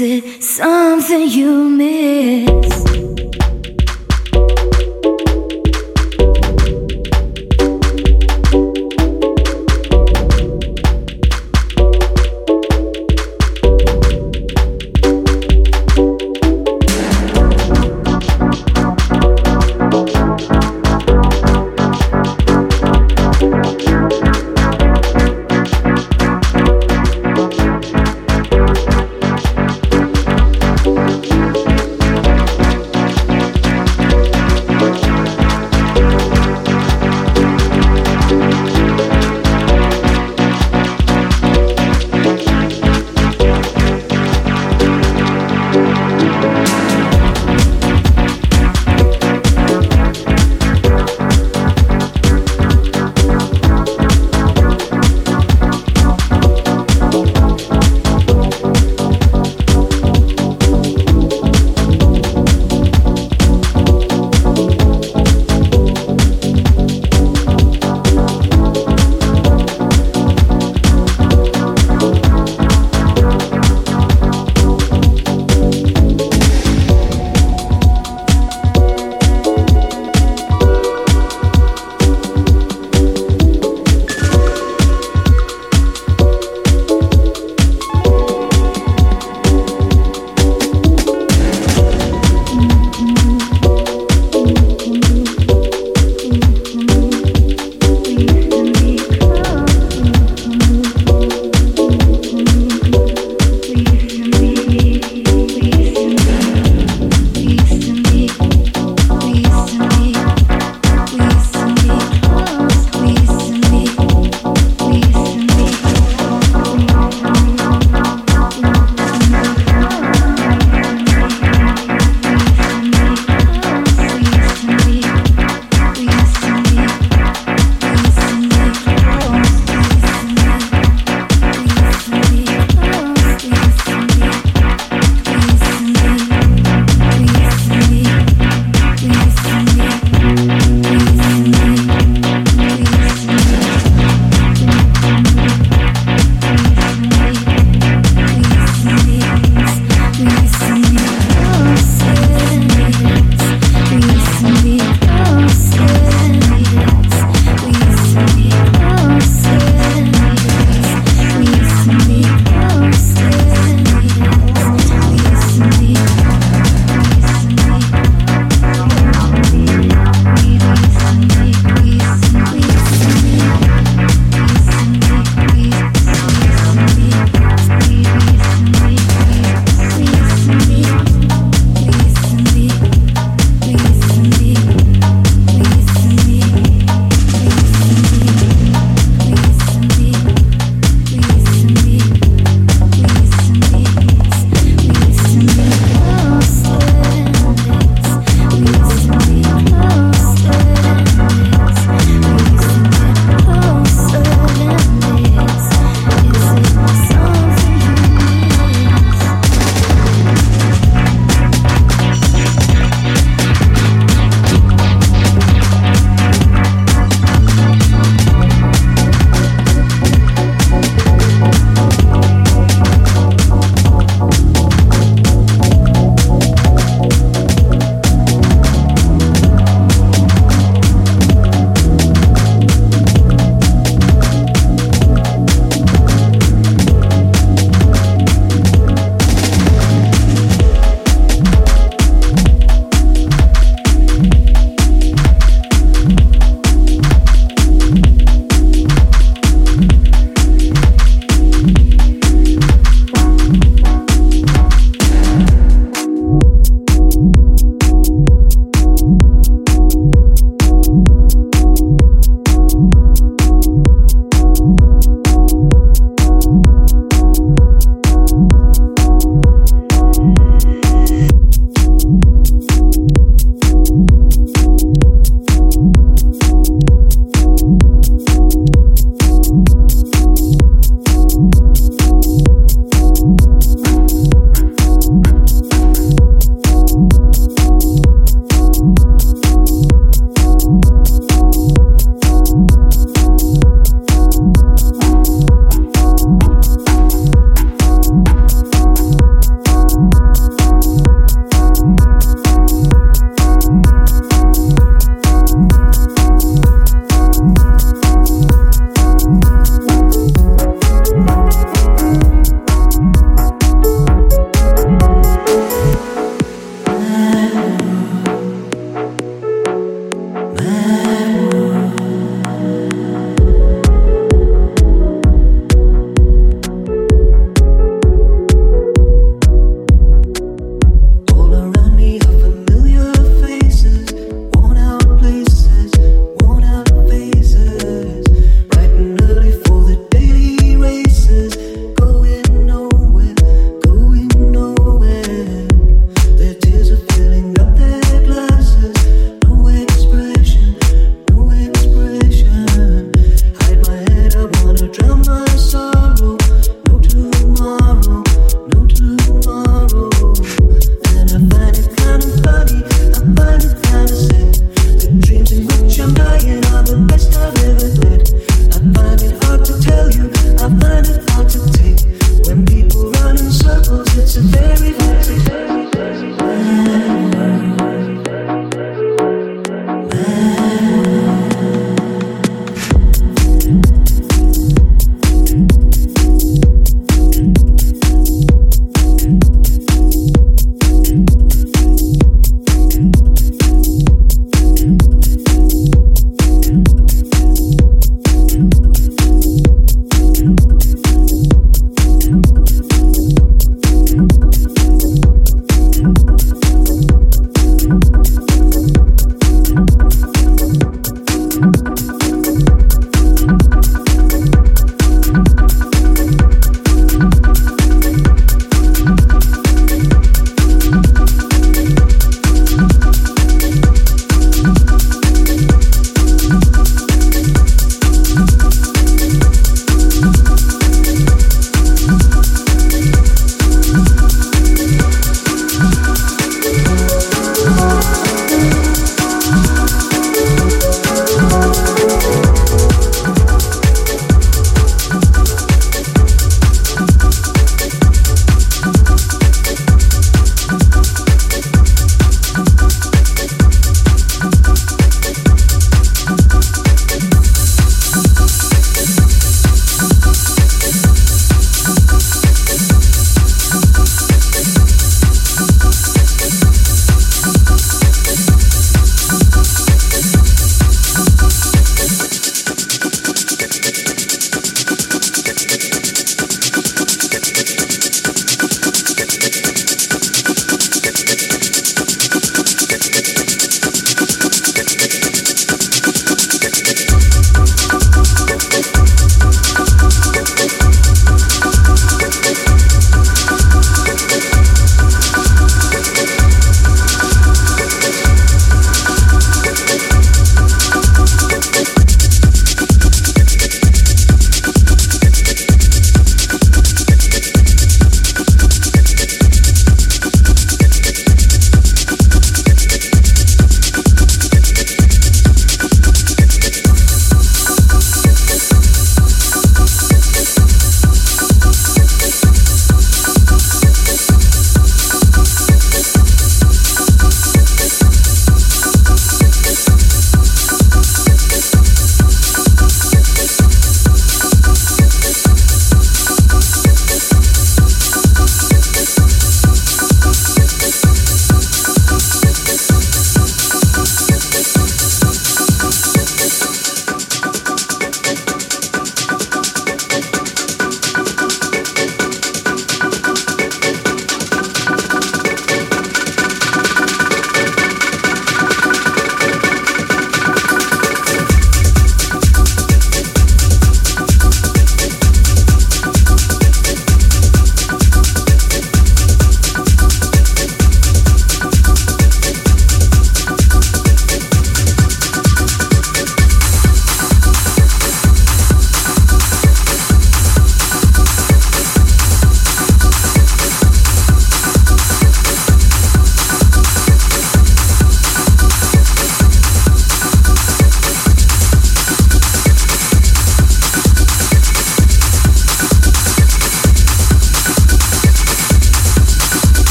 it something you miss?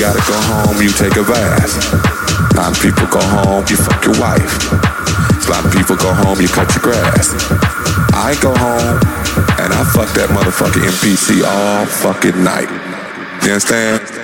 Gotta go home, you take a bath. A lot of people go home, you fuck your wife. A lot of people go home, you cut your grass. I go home, and I fuck that motherfucking MPC all fucking night. You understand?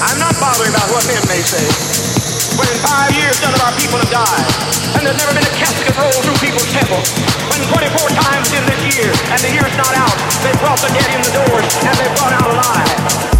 I'm not bothering about what men may say. When in five years none of our people have died, and there's never been a casket rolled through people's temples. when 24 times in this year, and the year's not out, they brought the dead in the doors, and they brought out alive.